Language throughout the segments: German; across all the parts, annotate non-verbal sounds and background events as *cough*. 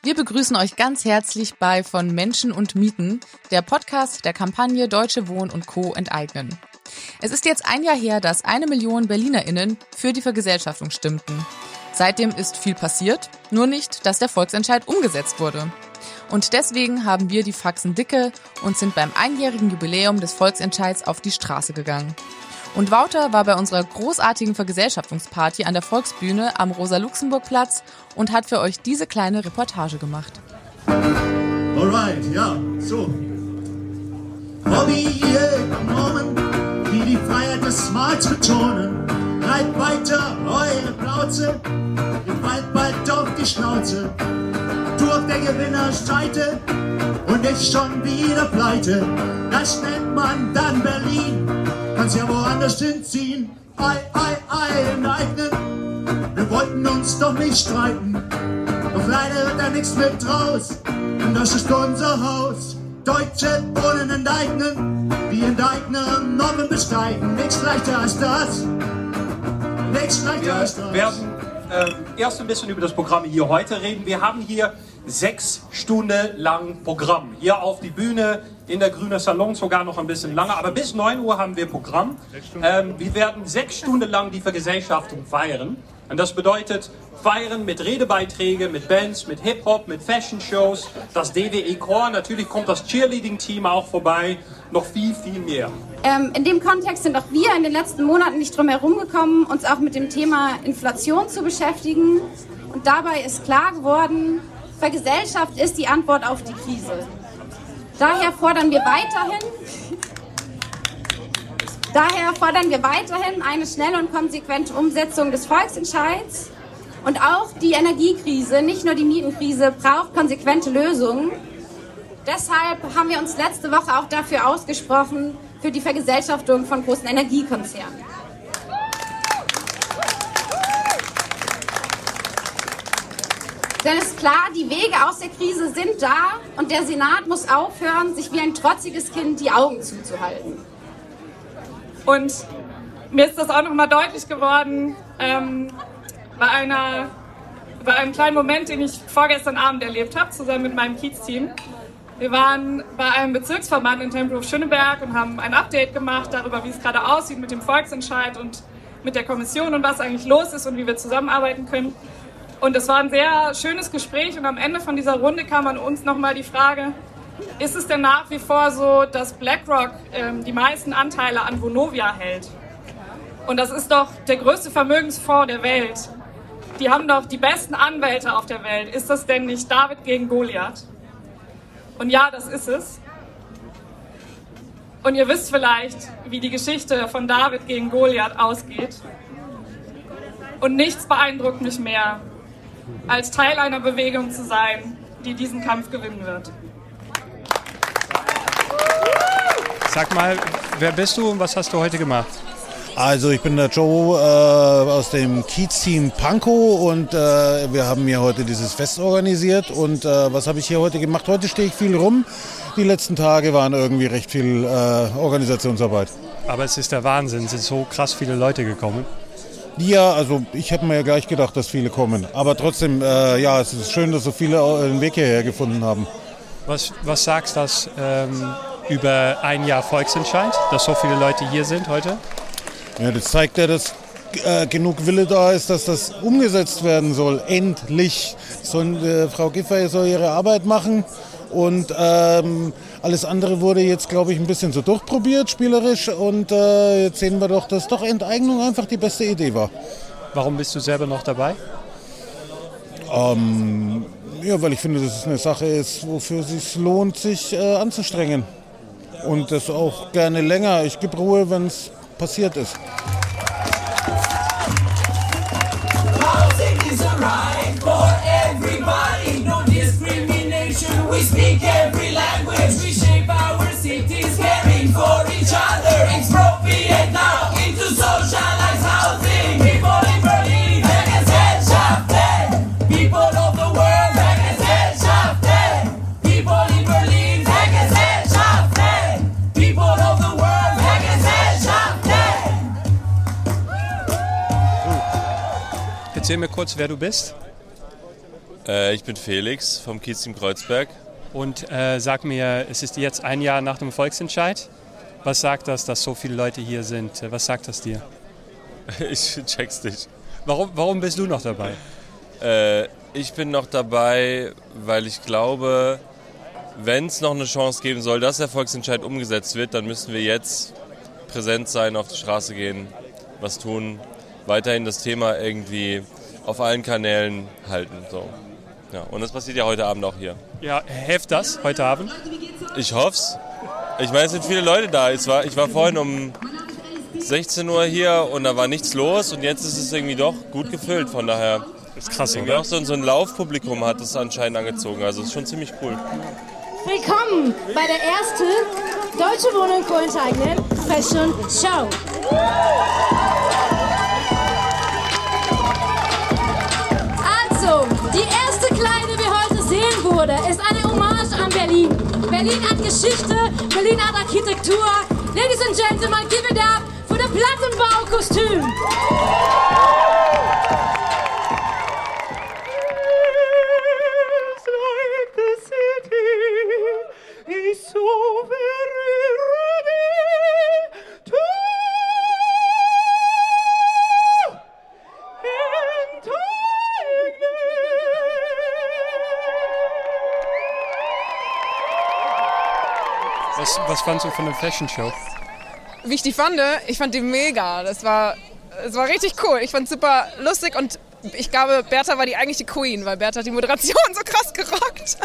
Wir begrüßen euch ganz herzlich bei Von Menschen und Mieten, der Podcast der Kampagne Deutsche Wohnen und Co. enteignen. Es ist jetzt ein Jahr her, dass eine Million BerlinerInnen für die Vergesellschaftung stimmten. Seitdem ist viel passiert, nur nicht, dass der Volksentscheid umgesetzt wurde. Und deswegen haben wir die Faxen dicke und sind beim einjährigen Jubiläum des Volksentscheids auf die Straße gegangen. Und Wouter war bei unserer großartigen Vergesellschaftungsparty an der Volksbühne am Rosa-Luxemburg-Platz und hat für euch diese kleine Reportage gemacht. Alright, ja, so. Hobby jeden Moment, wie die Freiheit des Mahls betonen. Bleibt weiter eure Plauze, ihr fallt bald auf die Schnauze. Durch der Gewinner streitet und ist schon wieder pleite. Das nennt man dann Berlin kannst ja woanders hinziehen. Ei, ei, ei, enteignen. Wir wollten uns doch nicht streiten. Doch leider wird da nichts mit raus. Und das ist unser Haus. Deutsche Wohnen enteignen. Die enteignen Normen besteigen. Nichts leichter als das. Nichts leichter als das. Wir werden äh, erst ein bisschen über das Programm hier heute reden. Wir haben hier sechs Stunden lang Programm. Hier auf die Bühne, in der Grüne Salon sogar noch ein bisschen länger. Aber bis 9 Uhr haben wir Programm. Ähm, wir werden sechs Stunden lang die Vergesellschaftung feiern. Und das bedeutet feiern mit Redebeiträgen, mit Bands, mit Hip-Hop, mit Fashion-Shows, das DWE Chor, natürlich kommt das Cheerleading-Team auch vorbei, noch viel, viel mehr. Ähm, in dem Kontext sind auch wir in den letzten Monaten nicht drum herum gekommen, uns auch mit dem Thema Inflation zu beschäftigen. Und dabei ist klar geworden, Vergesellschaft ist die Antwort auf die Krise. Daher fordern wir weiterhin, daher fordern wir weiterhin eine schnelle und konsequente Umsetzung des Volksentscheids. Und auch die Energiekrise, nicht nur die Mietenkrise, braucht konsequente Lösungen. Deshalb haben wir uns letzte Woche auch dafür ausgesprochen, für die Vergesellschaftung von großen Energiekonzernen. Denn es ist klar, die Wege aus der Krise sind da und der Senat muss aufhören, sich wie ein trotziges Kind die Augen zuzuhalten. Und mir ist das auch nochmal deutlich geworden ähm, bei, einer, bei einem kleinen Moment, den ich vorgestern Abend erlebt habe, zusammen mit meinem Kiez-Team. Wir waren bei einem Bezirksverband in Tempelhof-Schöneberg und haben ein Update gemacht darüber, wie es gerade aussieht mit dem Volksentscheid und mit der Kommission und was eigentlich los ist und wie wir zusammenarbeiten können. Und es war ein sehr schönes Gespräch und am Ende von dieser Runde kam an uns nochmal die Frage, ist es denn nach wie vor so, dass BlackRock ähm, die meisten Anteile an Vonovia hält? Und das ist doch der größte Vermögensfonds der Welt. Die haben doch die besten Anwälte auf der Welt. Ist das denn nicht David gegen Goliath? Und ja, das ist es. Und ihr wisst vielleicht, wie die Geschichte von David gegen Goliath ausgeht. Und nichts beeindruckt mich mehr, als Teil einer Bewegung zu sein, die diesen Kampf gewinnen wird. Sag mal, wer bist du und was hast du heute gemacht? Also ich bin der Joe äh, aus dem Kiez-Team Pankow und äh, wir haben hier heute dieses Fest organisiert. Und äh, was habe ich hier heute gemacht? Heute stehe ich viel rum. Die letzten Tage waren irgendwie recht viel äh, Organisationsarbeit. Aber es ist der Wahnsinn, es sind so krass viele Leute gekommen. Ja, also ich habe mir ja gleich gedacht, dass viele kommen. Aber trotzdem, äh, ja, es ist schön, dass so viele den Weg hierher gefunden haben. Was, was sagst du ähm, über ein Jahr Volksentscheid, dass so viele Leute hier sind heute? Ja, das zeigt ja, dass äh, genug Wille da ist, dass das umgesetzt werden soll. Endlich. Soll, äh, Frau Giffer soll ihre Arbeit machen und ähm, alles andere wurde jetzt, glaube ich, ein bisschen so durchprobiert, spielerisch. Und äh, jetzt sehen wir doch, dass doch Enteignung einfach die beste Idee war. Warum bist du selber noch dabei? Ähm, ja, weil ich finde, dass es eine Sache ist, wofür es sich lohnt, sich äh, anzustrengen. Und das auch gerne länger. Ich gebe Ruhe, wenn es passiert ist. Housing is a right for everybody. No discrimination. We speak every Erzähl mir kurz, wer du bist. Äh, ich bin Felix vom Kiezteam Kreuzberg. Und äh, sag mir, es ist jetzt ein Jahr nach dem Volksentscheid. Was sagt das, dass so viele Leute hier sind? Was sagt das dir? *laughs* Ich check's nicht. Warum, warum bist du noch dabei? Äh, ich bin noch dabei, weil ich glaube, wenn es noch eine Chance geben soll, dass der Volksentscheid umgesetzt wird, dann müssen wir jetzt präsent sein, auf die Straße gehen, was tun, weiterhin das Thema irgendwie auf allen Kanälen halten. So. Ja, und das passiert ja heute Abend auch hier. Ja, hilft das heute Abend? Ich hoff's. Ich meine, es sind viele Leute da. Ich war, ich war vorhin um 16 Uhr hier und da war nichts los und jetzt ist es irgendwie doch gut gefüllt. Von daher Das ist krass, irgendwie oder? auch so, so ein Laufpublikum hat es anscheinend angezogen. Also es ist schon ziemlich cool. Willkommen bei der ersten Deutsche Wohnung Co. enteignen Fashion Show. Die erste Kleine, die heute sehen wurde, ist eine Hommage an Berlin. Berlin hat Geschichte, Berlin hat Architektur. Ladies and Gentlemen, give it up für das Plattenbaukostüm. Was, was fandst du von der Fashion Show? wie ich die fand, ich fand die mega. Das war, das war richtig cool. Ich fand super lustig und ich glaube, Bertha war die eigentlich die Queen, weil Bertha hat die Moderation *laughs* so krass gerockt.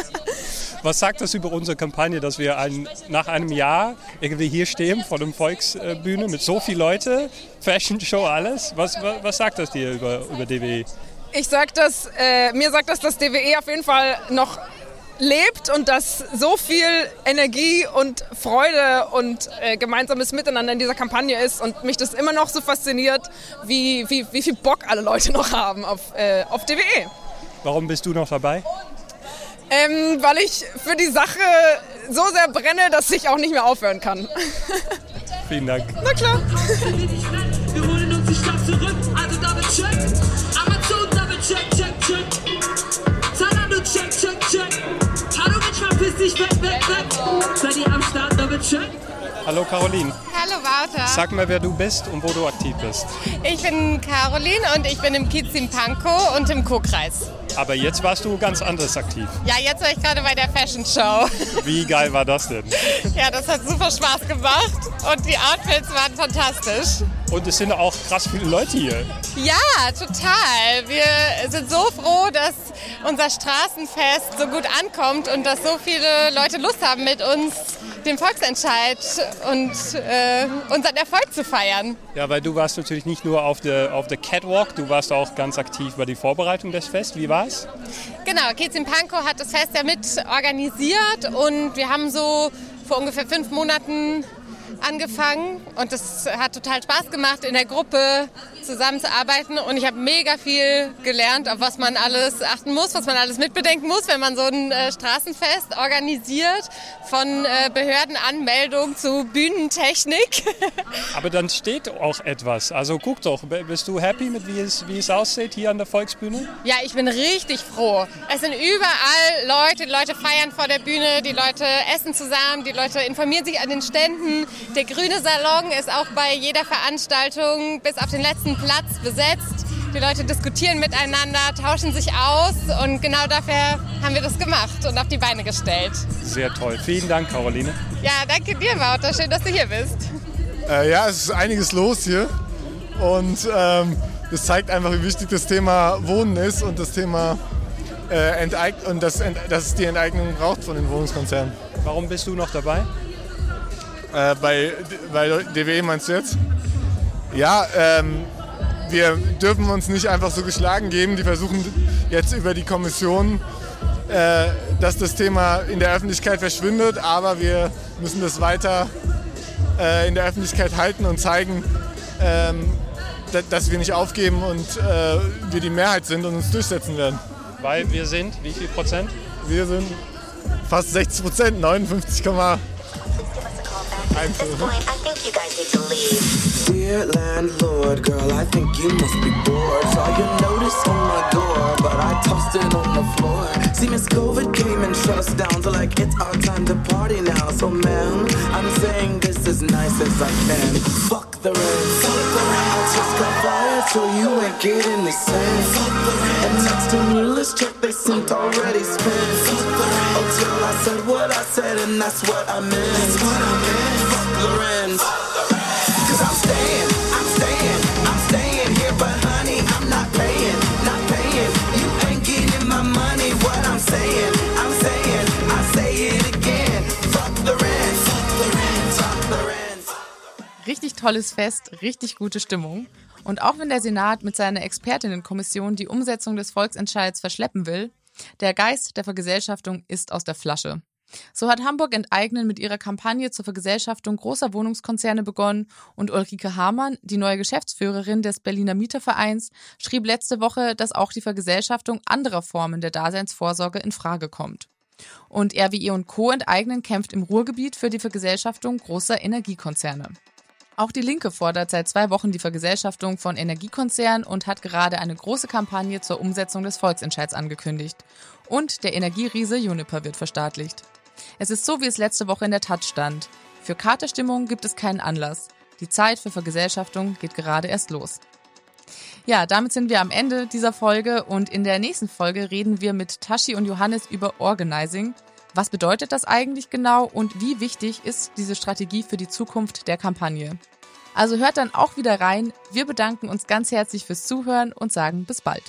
Was sagt das über unsere Kampagne, dass wir ein, nach einem Jahr irgendwie hier stehen vor der Volksbühne mit so vielen Leuten, Fashion Show, alles? Was, was, was sagt das dir über, über DWE? Ich sag das, äh, mir sagt das, dass DWE auf jeden Fall noch lebt und dass so viel Energie und Freude und äh, gemeinsames Miteinander in dieser Kampagne ist und mich das immer noch so fasziniert, wie, wie, wie viel Bock alle Leute noch haben auf, äh, auf DWE. Warum bist du noch dabei? Ähm, weil ich für die Sache so sehr brenne, dass ich auch nicht mehr aufhören kann. Vielen Dank. Na klar. Weg, weg, weg. Seid ihr am Start, Double Check? Hallo Caroline. Hallo Wouter. Sag mal, wer du bist und wo du aktiv bist. Ich bin Caroline und ich bin im Kiez-Team Pankow und im Co-Kreis. Aber jetzt warst du ganz anders aktiv. Ja, jetzt war ich gerade bei der Fashion Show. Wie geil war das denn? Ja, das hat super Spaß gemacht und die Outfits waren fantastisch. Und es sind auch krass viele Leute hier. Ja, total. Wir sind so froh, dass unser Straßenfest so gut ankommt und dass so viele Leute Lust haben, mit uns den Volksentscheid und äh, unseren Erfolg zu feiern. Ja, weil du warst natürlich nicht nur auf der, auf der Catwalk, du warst auch ganz aktiv bei der Vorbereitung des Fests. Wie war's? Genau, Kiez in Pankow hat das Fest ja mit organisiert und wir haben so vor ungefähr fünf Monaten angefangen und es hat total Spaß gemacht, in der Gruppe zusammenzuarbeiten und ich habe mega viel gelernt, auf was man alles achten muss, was man alles mitbedenken muss, wenn man so ein äh, Straßenfest organisiert, von äh, Behördenanmeldung zu Bühnentechnik. *laughs* Aber dann steht auch etwas. Also guck doch, bist du happy mit wie es, wie es aussieht hier an der Volksbühne? Ja, ich bin richtig froh. Es sind überall Leute, die Leute feiern vor der Bühne, die Leute essen zusammen, die Leute informieren sich an den Ständen. Der grüne Salon ist auch bei jeder Veranstaltung bis auf den letzten Platz besetzt. Die Leute diskutieren miteinander, tauschen sich aus und genau dafür haben wir das gemacht und auf die Beine gestellt. Sehr toll. Vielen Dank, Caroline. Ja, danke dir, Wouter. Schön, dass du hier bist. Äh, ja, es ist einiges los hier und ähm, das zeigt einfach, wie wichtig das Thema Wohnen ist und das Thema äh, Enteig und das, dass es die Enteignung braucht von den Wohnungskonzernen. Warum bist du noch dabei? Äh, bei, bei DWE meinst du jetzt? Ja, ähm, wir dürfen uns nicht einfach so geschlagen geben. Die versuchen jetzt über die Kommission, äh, dass das Thema in der Öffentlichkeit verschwindet, aber wir müssen das weiter äh, in der Öffentlichkeit halten und zeigen, ähm, dass wir nicht aufgeben und äh, wir die Mehrheit sind und uns durchsetzen werden. Weil wir sind, wie viel Prozent? Wir sind fast 60 Prozent, 59,1 Einzel. Dear landlord, girl, I think you must be bored. Saw your notice on my door, but I tossed it on the floor. See, Miss COVID came and shut us down, so like it's our time to party now. So, ma'am, I'm saying this as nice as I can. Fuck the rent, fuck the rent. I just got fired, so you ain't getting the same. And next time you list check, they seemed already spent. Until I said what I said, and that's what I meant. That's what I meant. Fuck rent. Cause I'm staying, I'm staying, I'm staying here, but honey, I'm not paying, not paying. You ain't getting my money, what I'm saying, I'm saying, I say it again. Fuck rent, fuck rent, fuck rent. Richtig tolles Fest, richtig gute Stimmung. Und auch wenn der Senat mit seiner Expertinnenkommission die Umsetzung des Volksentscheids verschleppen will, der Geist der Vergesellschaftung ist aus der Flasche. So hat Hamburg Enteignen mit ihrer Kampagne zur Vergesellschaftung großer Wohnungskonzerne begonnen und Ulrike Hamann, die neue Geschäftsführerin des Berliner Mietervereins, schrieb letzte Woche, dass auch die Vergesellschaftung anderer Formen der Daseinsvorsorge in Frage kommt. Und RWE und Co. Enteignen kämpft im Ruhrgebiet für die Vergesellschaftung großer Energiekonzerne. Auch die Linke fordert seit zwei Wochen die Vergesellschaftung von Energiekonzernen und hat gerade eine große Kampagne zur Umsetzung des Volksentscheids angekündigt. Und der Energieriese Juniper wird verstaatlicht. Es ist so, wie es letzte Woche in der Tat stand. Für Katerstimmung gibt es keinen Anlass. Die Zeit für Vergesellschaftung geht gerade erst los. Ja, damit sind wir am Ende dieser Folge und in der nächsten Folge reden wir mit Tashi und Johannes über Organizing. Was bedeutet das eigentlich genau und wie wichtig ist diese Strategie für die Zukunft der Kampagne? Also hört dann auch wieder rein. Wir bedanken uns ganz herzlich fürs Zuhören und sagen bis bald.